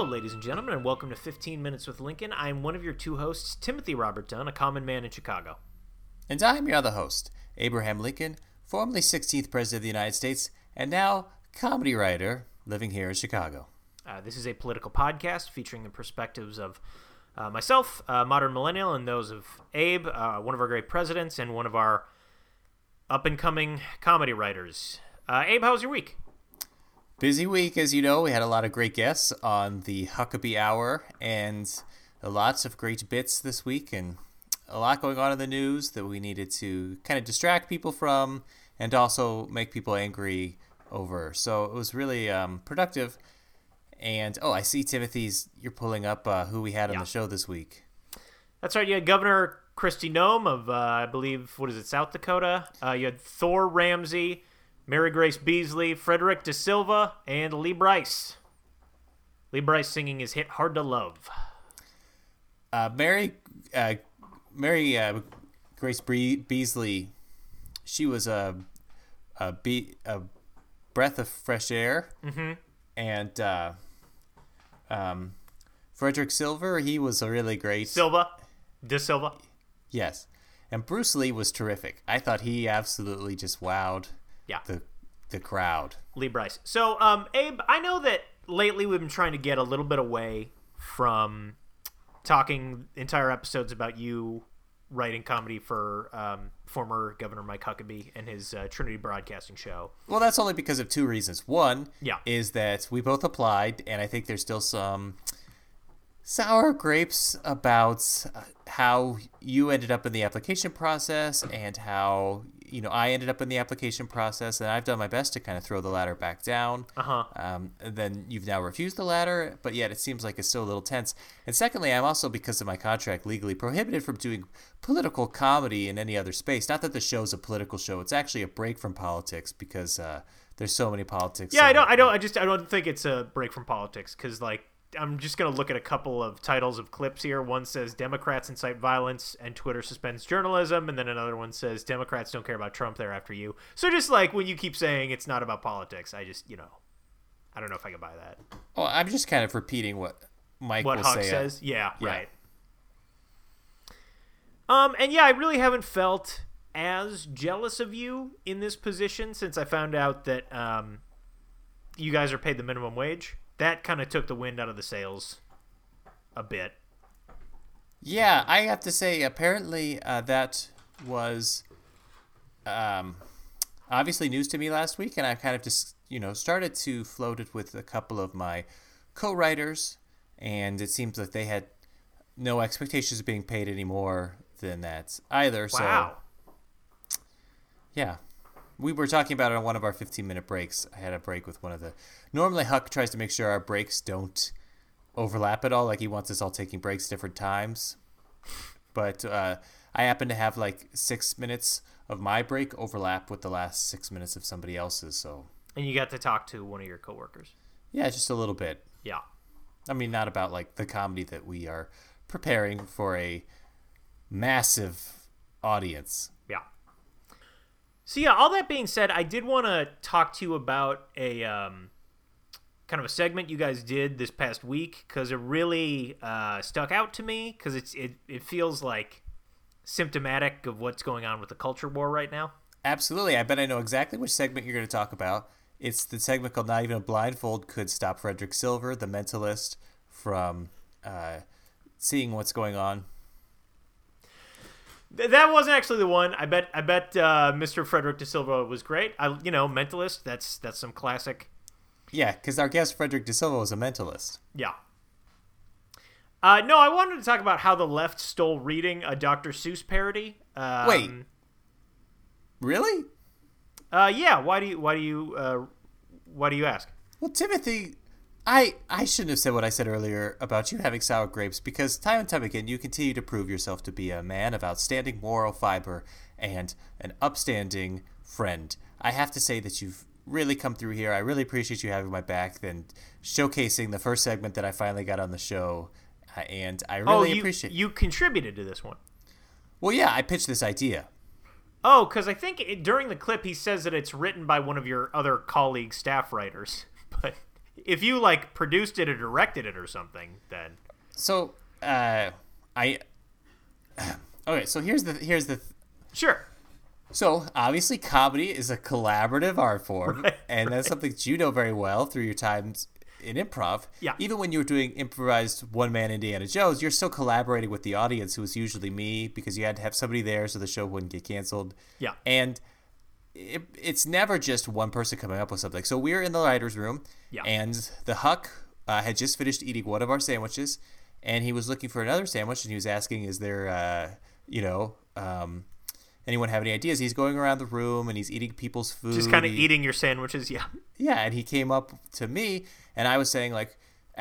Hello, ladies and gentlemen, and welcome to 15 Minutes with Lincoln. I'm one of your two hosts, Timothy Robert Dunn, a common man in Chicago. And I'm your other host, Abraham Lincoln, formerly 16th President of the United States, and now comedy writer living here in Chicago. Uh, this is a political podcast featuring the perspectives of uh, myself, uh, modern millennial, and those of Abe, uh, one of our great presidents, and one of our up and coming comedy writers. Uh, Abe, how was your week? Busy week, as you know. We had a lot of great guests on the Huckabee Hour and lots of great bits this week, and a lot going on in the news that we needed to kind of distract people from and also make people angry over. So it was really um, productive. And oh, I see Timothy's. You're pulling up uh, who we had on Yeah. the show this week. That's right. You had Governor Kristi Noem of, uh, I believe, what is it, South Dakota? Uh, you had Thor Ramsey, Mary Grace Beasley, Frederick De Silva, and Lee Brice. Lee Brice singing his hit "Hard to Love." Uh, Mary, uh, Mary uh, Grace Beasley, she was a a, be- a breath of fresh air, mm-hmm. and uh, um, Frederick Silver, he was a really great. Silva, De Silva. yes, and Bruce Lee was terrific. I thought he absolutely just wowed Yeah. the the crowd. Lee Brice. So, um, Abe, I know that lately we've been trying to get a little bit away from talking entire episodes about you writing comedy for um, former Governor Mike Huckabee and his uh, Trinity Broadcasting show. Well, that's only because of two reasons. One Yeah. is that we both applied, and I think there's still some sour grapes about uh, how you ended up in the application process and how you know I ended up in the application process, and I've done my best to kind of throw the ladder back down. Uh huh. Um, then you've now refused the ladder, but yet it seems like it's still a little tense. And secondly, I'm also, because of my contract, legally prohibited from doing political comedy in any other space. Not that the show's a political show; it's actually a break from politics because uh, there's so many politics. Yeah, I don't. I don't. I just. I don't think it's a break from politics because, like, I'm just gonna look at a couple of titles of clips here. One says Democrats incite violence and Twitter suspends journalism, and then another one says Democrats don't care about Trump. They're after you. So just like when you keep saying it's not about politics, I just you know, I don't know if I can buy that. Oh, I'm just kind of repeating what Mike What will Huck say. says, yeah, yeah. right. Um, and yeah, I really haven't felt as jealous of you in this position since I found out that um, you guys are paid the minimum wage. That kind of took the wind out of the sails a bit. Yeah, I have to say, apparently uh, that was um, obviously news to me last week, and I kind of just you know started to float it with a couple of my co-writers, and it seems that they had no expectations of being paid any more than that either. Wow. So yeah. We were talking about it on one of our 15 minute breaks. I had a break with one of the. Normally, Huck tries to make sure our breaks don't overlap at all. Like, he wants us all taking breaks different times. But uh, I happen to have like six minutes of my break overlap with the last six minutes of somebody else's. So, And you got to talk to one of your coworkers. yeah, just a little bit. Yeah. I mean, not about like the comedy that we are preparing for a massive audience. Yeah. So yeah, all that being said, I did want to talk to you about a um, kind of a segment you guys did this past week because it really uh, stuck out to me because it's it, it feels like symptomatic of what's going on with the culture war right now. Absolutely. I bet I know exactly which segment you're going to talk about. It's the segment called Not Even a Blindfold Could Stop Frederick Silver, the mentalist, from uh, seeing what's going on. Th- that wasn't actually the one. I bet I bet uh, Mr. Frederick De Silva was great. I you know mentalist. That's that's some classic Yeah, because our guest, Frederick De Silva, was a mentalist. Yeah. Uh, no, I wanted to talk about how the left stole reading a Dr. Seuss parody. Um, Wait. Really? Uh, yeah. Why do you? Why do you? Uh, why do you ask? Well, Timothy, I I shouldn't have said what I said earlier about you having sour grapes because time and time again you continue to prove yourself to be a man of outstanding moral fiber and an upstanding friend. I have to say that you've really come through here. I really appreciate you having my back and showcasing the first segment that I finally got on the show. Uh, and I really oh, you appreciate. you contributed to this one. Well, yeah, I pitched this idea. Oh, because I think it, during the clip he says that it's written by one of your other colleague staff writers, if you like produced it or directed it or something, then So, uh, I. Okay, so here's the here's the sure. So obviously, comedy is a collaborative art form, Right, and that's something that you know very well through your times in improv. Yeah. Even when you were doing improvised one man Indiana Jones, you're still collaborating with the audience, who was usually me, because you had to have somebody there so the show wouldn't get canceled. Yeah. And it, it's never just one person coming up with something. So we were in the writers' room, Yeah. and the Huck uh, had just finished eating one of our sandwiches, and he was looking for another sandwich, and he was asking, "Is there, uh, you know?" Um, Anyone have any ideas? He's going around the room and he's eating people's food. Just kind of He- eating your sandwiches. Yeah. yeah, and he came up to me, and I was saying like,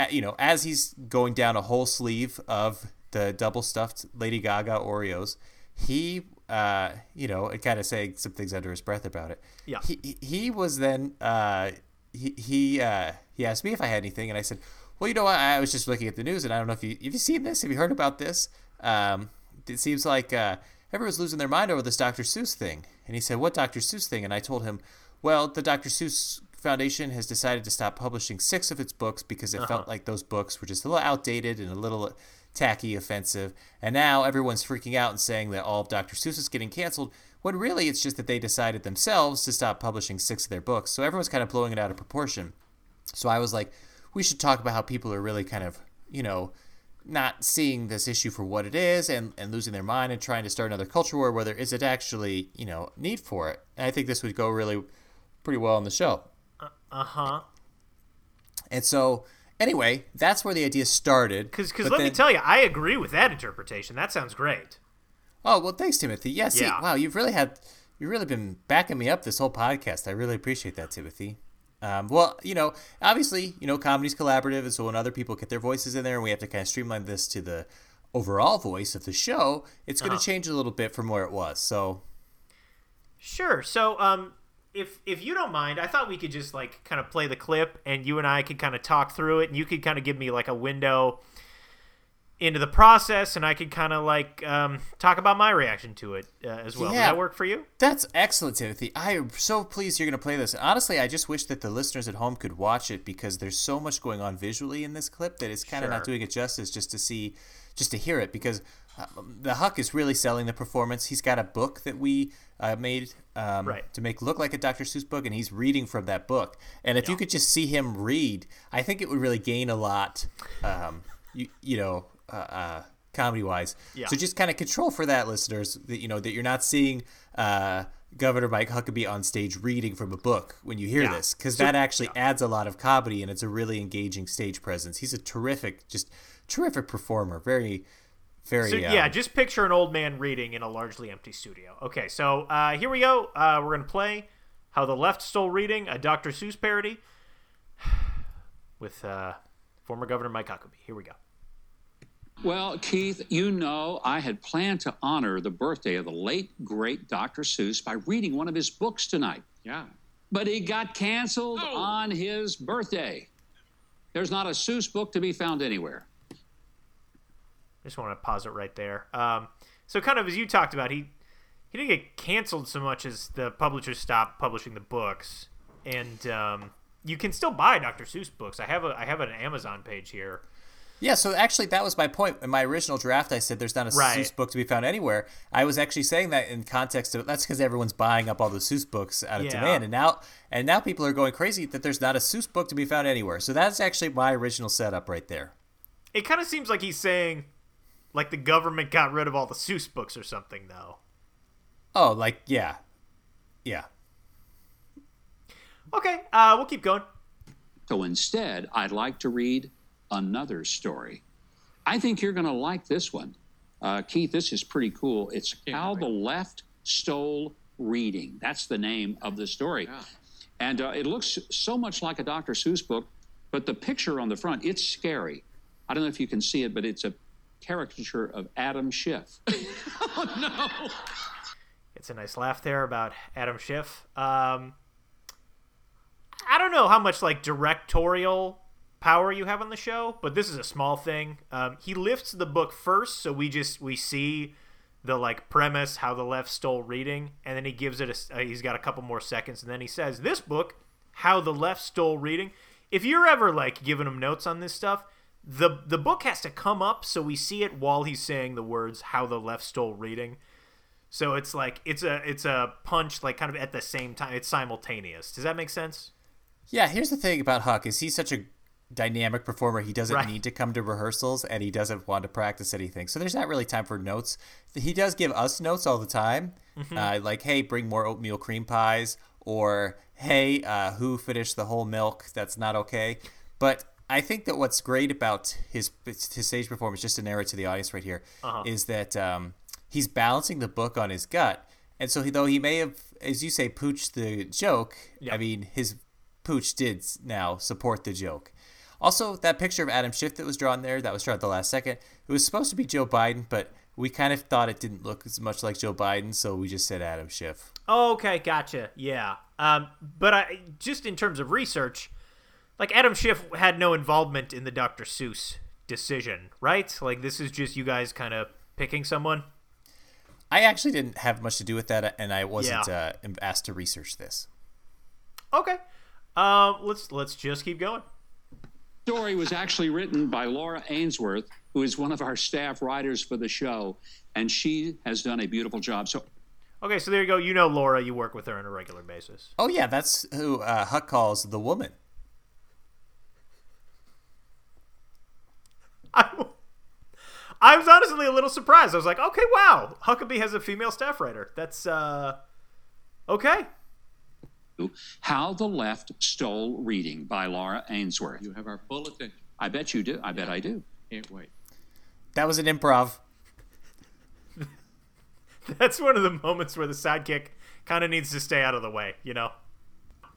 you know, as he's going down a whole sleeve of the double stuffed Lady Gaga Oreos, he, uh, you know, and kind of saying some things under his breath about it. Yeah. He he- was then uh, he he uh, he asked me if I had anything, and I said, well, you know what? I was just looking at the news, and I don't know if you have you seen this? Have you heard about this? Um, it seems like uh, everyone's losing their mind over this Dr. Seuss thing. And he said, What Dr. Seuss thing? And I told him, Well, the Dr. Seuss Foundation has decided to stop publishing six of its books because it felt like those books were just a little outdated and a little tacky, offensive. And now everyone's freaking out and saying that all of Dr. Seuss is getting canceled, when really it's just that they decided themselves to stop publishing six of their books. So everyone's kind of blowing it out of proportion. So I was like, we should talk about how people are really kind of, you know, not seeing this issue for what it is and, and losing their mind and trying to start another culture war where there isn't actually, you know, need for it. And I think this would go really pretty well on the show. Uh huh. And so, anyway, that's where the idea started. Because let me tell you, I agree with that interpretation. That sounds great. Oh well, thanks, Timothy. Yeah, Yeah. wow, you've really had, you've really been backing me up this whole podcast. I really appreciate that, Timothy. Um, well, you know, obviously, you know, comedy's collaborative, and so when other people get their voices in there, and we have to kind of streamline this to the overall voice of the show, it's going to Uh-huh. change a little bit from where it was. So, Sure. So, um, if if you don't mind, I thought we could just like kind of play the clip, and you and I could kind of talk through it, and you could kind of give me like a window into the process, and I could kind of like um, talk about my reaction to it uh, as well. Does Yeah. that work for you? That's excellent, Timothy. I am so pleased you're going to play this. Honestly, I just wish that the listeners at home could watch it because there's so much going on visually in this clip that it's kind of Sure. not doing it justice just to see, just to hear it. Because uh, the Huck is really selling the performance. He's got a book that we uh, made um, Right. to make look like a Dr. Seuss book, and he's reading from that book. And if you could just see him read, I think it would really gain a lot. Um, you you know. Uh, uh, comedy wise Yeah. so just kind of control for that listeners that you know that you're not seeing uh, governor mike huckabee on stage reading from a book when you hear Yeah. this because So- that actually adds a lot of comedy and it's a really engaging stage presence he's a terrific just terrific performer very very So uh, yeah, just picture an old man reading in a largely empty studio. Okay, so uh, here we go. Uh, we're gonna play "How the Left Stole Reading," a Dr. Seuss parody, with uh, former Governor Mike Huckabee. Here we go. Well, Keith, you know I had planned to honor the birthday of the late, great Dr. Seuss by reading one of his books tonight. Yeah. But it got canceled Oh. on his birthday. There's not a Seuss book to be found anywhere. just want to pause it right there. Um, so kind of as you talked about, he he didn't get canceled so much as the publishers stopped publishing the books, and um, you can still buy Dr. Seuss books. I have a I have an Amazon page here. Yeah so actually that was my point in my original draft i said there's not a Right. seuss book to be found anywhere i was actually saying that in context of that's because everyone's buying up all the seuss books out of Yeah. demand and now and now people are going crazy that there's not a seuss book to be found anywhere so that's actually my original setup right there It kind of seems like he's saying, like the government got rid of all the Seuss books or something, though. oh like yeah yeah Okay, uh, we'll keep going. So instead, I'd like to read another story. I think you're going to like this one. Uh, Keith, this is pretty cool. It's How the Left Stole Reading. That's the name of the story. Yeah. And uh, it looks so much like a Dr. Seuss book, but the picture on the front, it's scary. I don't know if you can see it, but it's a caricature of Adam Schiff. Oh, no. It's a nice laugh there about Adam Schiff. Um, I don't know how much like directorial power you have on the show, but this is a small thing. Um, he lifts the book first, so we just we see the like premise how the left stole reading, and then he gives it a. Uh, he's got a couple more seconds, and then he says, "This book, how the left stole reading." if you're ever like giving him notes on this stuff, the the book has to come up so we see it while he's saying the words "how the left stole reading." So it's like it's a it's a punch like kind of at the same time. It's simultaneous. Does that make sense? Yeah, here's the thing about Huck is he's such a dynamic performer. He doesn't Right. need to come to rehearsals and he doesn't want to practice anything. So there's not really time for notes. He does give us notes all the time, uh, like hey, bring more oatmeal cream pies, or hey, uh, who finished the whole milk? That's not okay. But I think that what's great about his his stage performance, just to narrow it to the audience right here, is that um, he's balancing the book on his gut. And so, he, though he may have, as you say, pooched the joke, Yeah. I mean, his pooch did now support the joke. Also, that picture of Adam Schiff that was drawn there, that was drawn at the last second, it was supposed to be Joe Biden, but we kind of thought it didn't look as much like Joe Biden, so we just said Adam Schiff. Oh, okay, gotcha. Yeah. Um, but I just in terms of research, like Adam Schiff had no involvement in the Dr. Seuss decision, right? Like this is just you guys kind of picking someone. I actually didn't have much to do with that, and I wasn't Yeah. uh, asked to research this. Okay. Um, let's let's just keep going. Story was actually written by Laura Ainsworth, who is one of our staff writers for the show, and she has done a beautiful job. So Okay, so there you go. You know Laura. You work with her on a regular basis. Oh, yeah, that's who uh, Huck calls the woman. I, I was honestly a little surprised. I was like, okay, wow, Huckabee has a female staff writer. That's uh, okay. How the Left Stole Reading by Laura Ainsworth. You have our full attention. I bet you do. I bet I do. Can't wait. That was an improv. That's one of the moments where the sidekick kind of needs to stay out of the way. You know.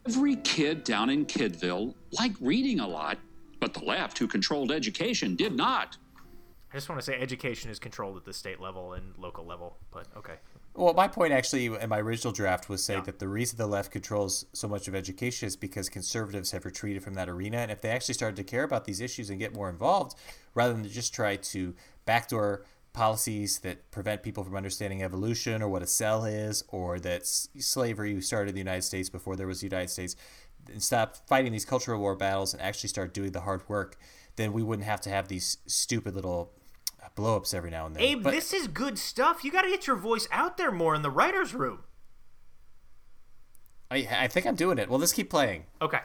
Every kid down in Kidville liked reading a lot, but the left, who controlled education, did not. I just want to say education is controlled at the state level and local level, but okay. Well, my point actually in my original draft was saying that the reason the left controls so much of education is because conservatives have retreated from that arena. And if they actually started to care about these issues and get more involved, rather than just try to backdoor policies that prevent people from understanding evolution or what a cell is or that slavery started in the United States before there was the United States, and stop fighting these cultural war battles and actually start doing the hard work, then we wouldn't have to have these stupid little blow ups every now and then. Abe, But- this is good stuff. You got to get your voice out there more in the writers' room. I, I think I'm doing it. Well, let's keep playing. Okay.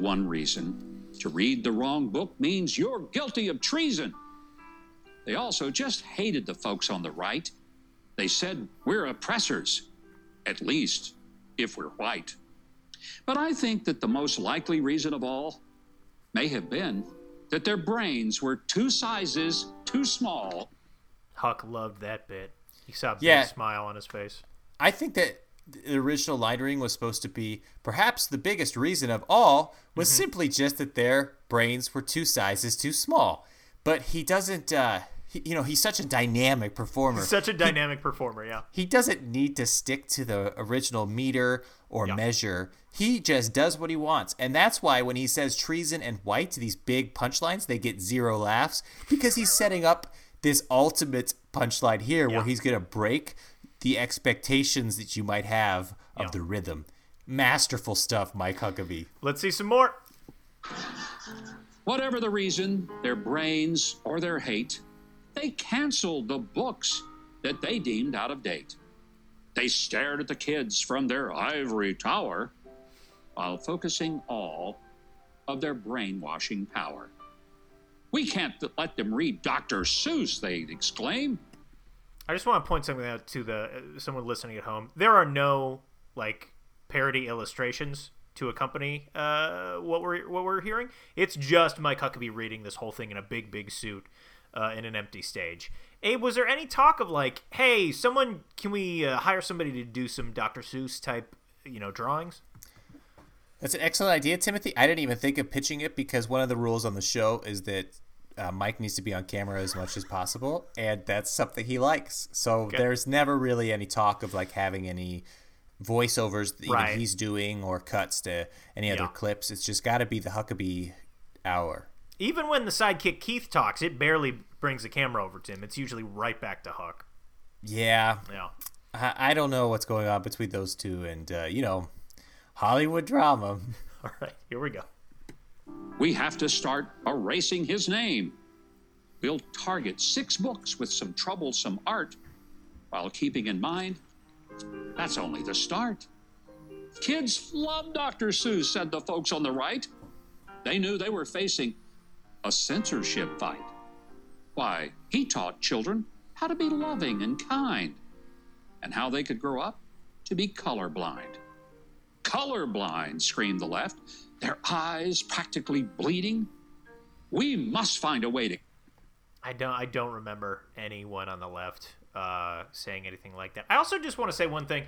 One reason to read the wrong book means you're guilty of treason. They also just hated the folks on the right. They said we're oppressors, at least if we're white. But I think that the most likely reason of all may have been that their brains were two sizes too small Huck loved that bit. He saw a big Yeah. smile on his face. I think that the original line reading was supposed to be perhaps the biggest reason of all was Mm-hmm. simply just that their brains were two sizes too small. But he doesn't, uh, he, you know, he's such a dynamic performer. Such a dynamic performer, yeah. he doesn't need to stick to the original meter or Yeah. measure. He just does what he wants. And that's why when he says treason and white, these big punchlines, they get zero laughs because he's setting up this ultimate punchline here Yeah. where he's going to break the expectations that you might have of Yeah. the rhythm. Masterful stuff, Mike Huckabee. Let's see some more. Whatever the reason, their brains or their hate, they canceled the books that they deemed out of date. They stared at the kids from their ivory tower while focusing all of their brainwashing power. We can't let them read Dr. Seuss, they exclaim. I just want to point something out to the uh, someone listening at home. There are no like parody illustrations to accompany uh, what we're what we're hearing. It's just Mike Huckabee reading this whole thing in a big big suit uh, in an empty stage. Abe, was there any talk of like, hey, someone can we uh, hire somebody to do some Dr. Seuss type you know drawings? That's an excellent idea, Timothy. I didn't even think of pitching it because one of the rules on the show is that uh, Mike needs to be on camera as much as possible, and that's something he likes. So there's never really any talk of like having any voiceovers that even Right. he's doing or cuts to any other Yeah. clips. It's just got to be the Huckabee hour. Even when the sidekick Keith talks, it barely brings the camera over to him. It's usually right back to Huck. Yeah, Yeah. I, I don't know what's going on between those two, and uh, you know, Hollywood drama. All right, here we go. We have to start erasing his name. We'll target six books with some troublesome art while keeping in mind that's only the start. Kids love Dr. Seuss, said the folks on the right. They knew they were facing a censorship fight. Why, he taught children how to be loving and kind, and how they could grow up to be colorblind. Colorblind, screamed the left, their eyes practically bleeding. We must find a way to. I don't. I don't remember anyone on the left uh, saying anything like that. I also just want to say one thing.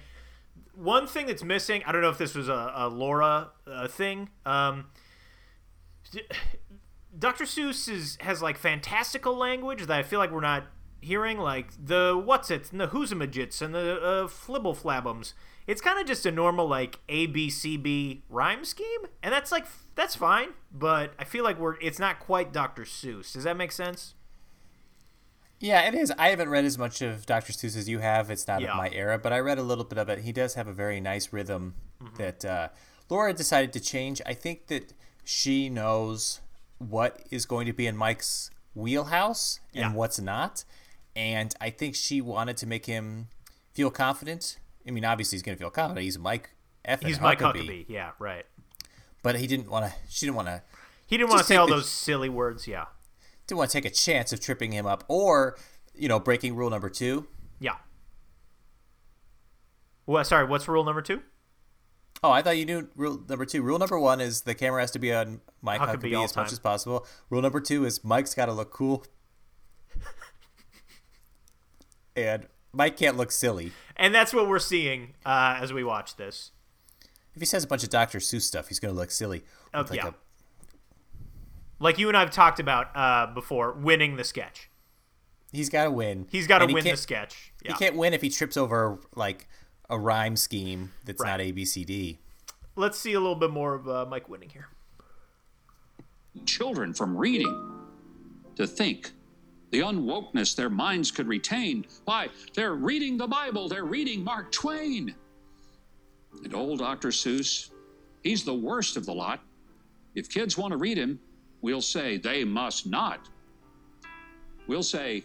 One thing that's missing. I don't know if this was a, a Laura uh, thing. Um, Dr. Seuss is, has like fantastical language that I feel like we're not hearing, like the what's it and the whoozamajits and the uh, flibble flabbums. It's kind of just a normal like A B C B rhyme scheme, and that's like that's fine. But I feel like we're it's not quite Dr. Seuss. Does that make sense? Yeah, it is. I haven't read as much of Dr. Seuss as you have. It's not Yeah. of my era, but I read a little bit of it. He does have a very nice rhythm that uh, Laura decided to change. I think that she knows what is going to be in Mike's wheelhouse and Yeah. what's not. And I think she wanted to make him feel confident. I mean, obviously he's going to feel confident. He's Mike F. He's Mike Huckabee. Yeah, right. But he didn't want to. She didn't want to. He didn't want to say all the- those silly words. Yeah, Didn't want to take a chance of tripping him up or, you know, breaking rule number two. yeah. Well, sorry. What's rule number two? Oh, I thought you knew rule number two. Rule number one is the camera has to be on Mike Huckabee Huckabee, as much as possible. Rule number two is Mike's got to look cool, and Mike can't look silly. And that's what we're seeing uh, as we watch this. If he says a bunch of Dr. Seuss stuff, he's going to look silly. Oh, with like yeah. a- Like you and I've talked about uh, before, winning the sketch. he's got to win. He's got to win the sketch. Yeah. He can't win if he trips over like a rhyme scheme that's Right. not ABCD. Let's see a little bit more of uh, Mike winning here. children from reading. To think, the unwokeness their minds could retain. Why, they're reading the Bible, they're reading Mark Twain. And old Dr. Seuss, he's the worst of the lot. If kids want to read him, we'll say they must not. We'll say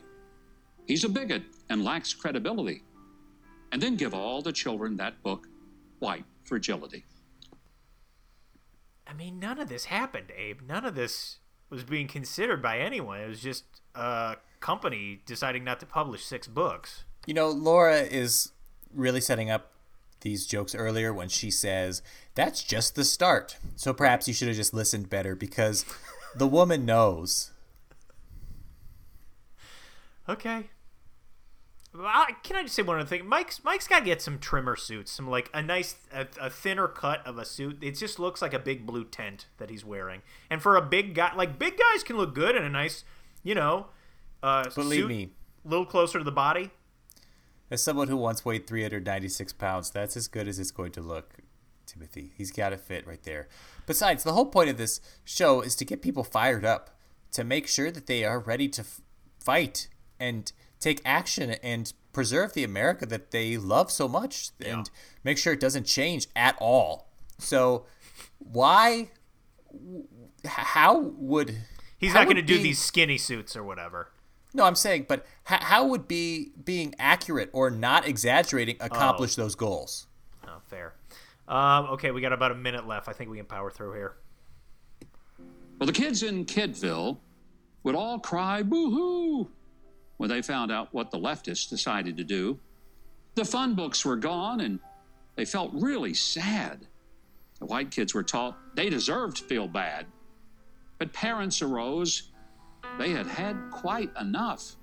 he's a bigot and lacks credibility. And then give all the children that book, White Fragility. I mean, none of this happened, Abe. None of this was being considered by anyone. It was just a company deciding not to publish six books. You know, Laura is really setting up these jokes earlier when she says, That's just the start. So perhaps you should have just listened better because the woman knows. Okay. Can I just say one other thing? Mike's Mike's got to get some trimmer suits, some like a nice, a, a thinner cut of a suit. It just looks like a big blue tent that he's wearing. And for a big guy, like big guys can look good in a nice, you know, uh, Believe suit, me, a little closer to the body. as someone who once weighed 396 pounds, that's as good as it's going to look, Timothy. He's got it fit right there. Besides, the whole point of this show is to get people fired up, to make sure that they are ready to f- fight and take action and preserve the America that they love so much and make sure it doesn't change at all. So, why, how would. He's how not going to do being- these skinny suits or whatever. no, I'm saying, but h- how would be being accurate or not exaggerating accomplish those goals? Oh, fair. Um, okay, we got about a minute left. I think we can power through here. Well, the kids in Kidville would all cry boo hoo when they found out what the leftists decided to do. The fun books were gone and they felt really sad. The white kids were taught they deserved to feel bad. But parents arose. They had had quite enough.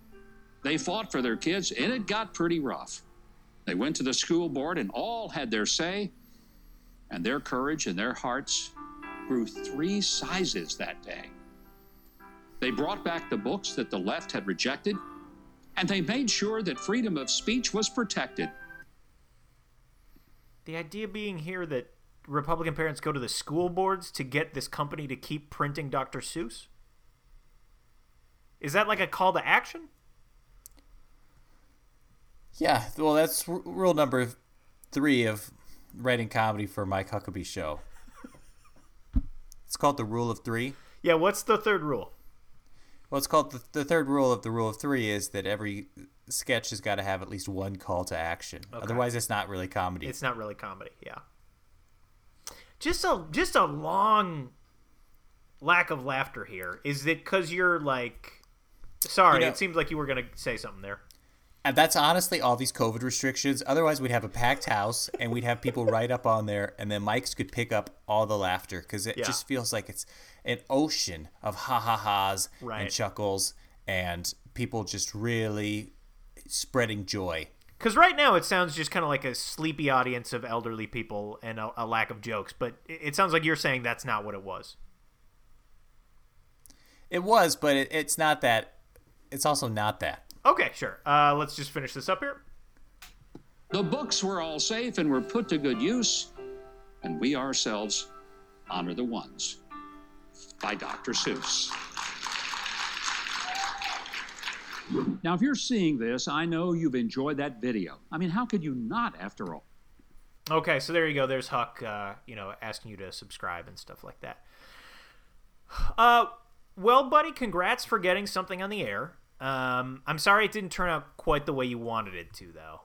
They fought for their kids and it got pretty rough. They went to the school board and all had their say, and their courage and their hearts grew three sizes that day. They brought back the books that the left had rejected, and they made sure that freedom of speech was protected. The idea being here that Republican parents go to the school boards to get this company to keep printing Dr. Seuss? Is that like a call to action? Yeah, well, that's r- rule number three of writing comedy for Mike Huckabee show. It's called the rule of three. Yeah, what's the third rule? Well, it's called the, the third rule of the rule of three is that every sketch has got to have at least one call to action. Otherwise, it's not really comedy. It's not really comedy. Yeah. Just a just a long lack of laughter here. Is it because you're like? Sorry, You know- it seems like you were gonna say something there. And that's honestly all these COVID restrictions. Otherwise, we'd have a packed house and we'd have people right up on there, and then mics could pick up all the laughter because it Yeah. just feels like it's an ocean of ha ha ha's Right. and chuckles and people just really spreading joy. Because right now it sounds just kind of like a sleepy audience of elderly people and a, a lack of jokes. But it, it sounds like you're saying that's not what it was. It was, but it, it's not that. It's also not that. Okay, sure. Uh, let's just finish this up here. The books were all safe and were put to good use, and we ourselves honor the ones. By Dr. Seuss. Now, if you're seeing this, I know you've enjoyed that video. I mean, how could you not, after all? Okay, so there you go. There's Huck, uh, you know, asking you to subscribe and stuff like that. Uh, well, buddy, congrats for getting something on the air. Um, I'm sorry it didn't turn out quite the way you wanted it to, though.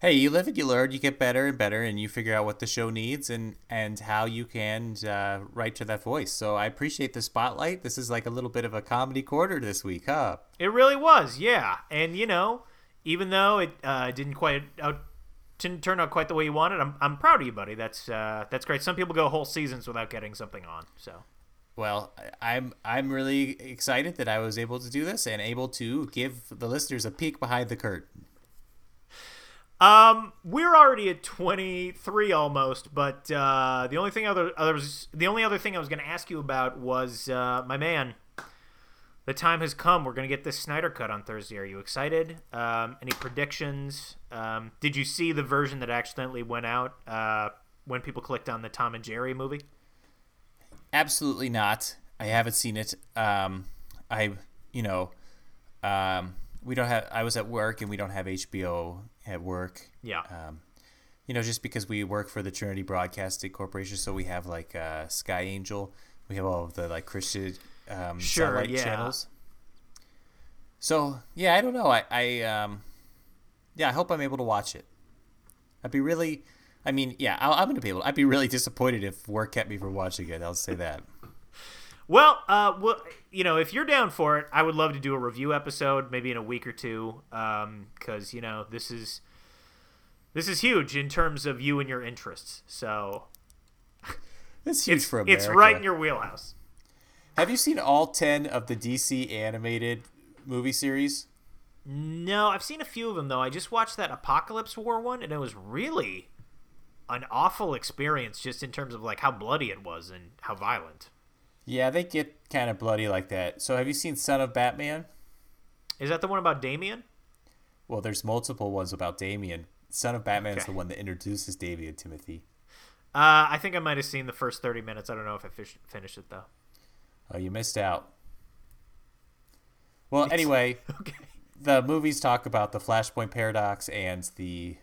Hey, you live and you learn. You get better and better, and you figure out what the show needs and and how you can uh, write to that voice. So I appreciate the spotlight. This is like a little bit of a comedy quarter this week, huh? It really was, yeah. And you know, even though it uh, didn't quite out, didn't turn out quite the way you wanted, I'm I'm proud of you, buddy. That's uh, that's great. Some people go whole seasons without getting something on, so. Well, I'm I'm really excited that I was able to do this and able to give the listeners a peek behind the curtain. Um, we're already at 23 almost, but uh, the only thing other others the only other thing I was going to ask you about was uh, my man. The time has come. We're going to get this Snyder cut on Thursday. Are you excited? Um, any predictions? Um, did you see the version that accidentally went out uh, when people clicked on the Tom and Jerry movie? Absolutely not. I haven't seen it. Um, I you know, um, we don't have. I was at work and we don't have HBO at work. Yeah. Um, you know, just because we work for the Trinity Broadcasting Corporation, so we have like uh, Sky Angel, we have all of the like Christian um, Sure, satellite yeah. channels. So yeah, I don't know. I, I um, yeah, I hope I'm able to watch it. I'd be really, I mean, yeah, I'll, I'm gonna be able. I'd be really disappointed if work kept me from watching it. I'll say that. Well, uh, well, you know, if you're down for it, I would love to do a review episode, maybe in a week or two, because you know this is this is huge in terms of you and your interests. So It's huge it's for America. it's right in your wheelhouse. Have you seen all ten of the DC animated movie series? No, I've seen a few of them though. I just watched that Apokolips War one, and it was really an awful experience, just in terms of like how bloody it was and how violent. Yeah, they get kind of bloody like that. So have you seen Son of Batman? Is that the one about Damian? Well, there's multiple ones about Damian. Son of Batman is the one that introduces Damian Timothy. Uh, I think I might have seen the first thirty minutes. I don't know if I fish- finished it though. Oh, you missed out. Well, anyway, Okay. the movies talk about the Flashpoint paradox and the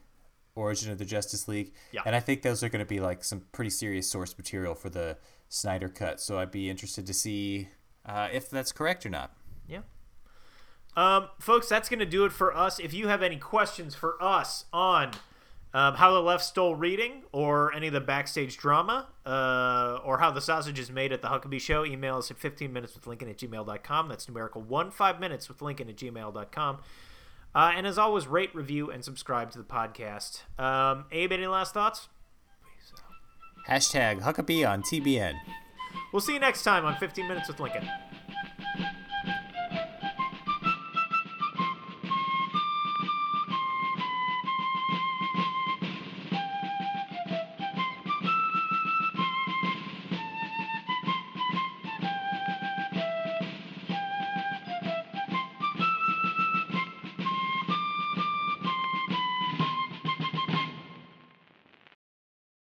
origin of the Justice League. Yeah. And I think those are going to be like some pretty serious source material for the Snyder cut. So I'd be interested to see uh, if that's correct or not. Yeah. Um, folks, that's going to do it for us. If you have any questions for us on um, how the left stole reading or any of the backstage drama uh, or how the sausage is made at the Huckabee Show, email us at 15 minutes with Lincoln at gmail.com. That's numerical 1 5 minutes with Lincoln at gmail.com. Uh, and as always, rate, review, and subscribe to the podcast. Um, Abe, any last thoughts? Hashtag Huckabee on TBN. We'll see you next time on 15 Minutes with Lincoln.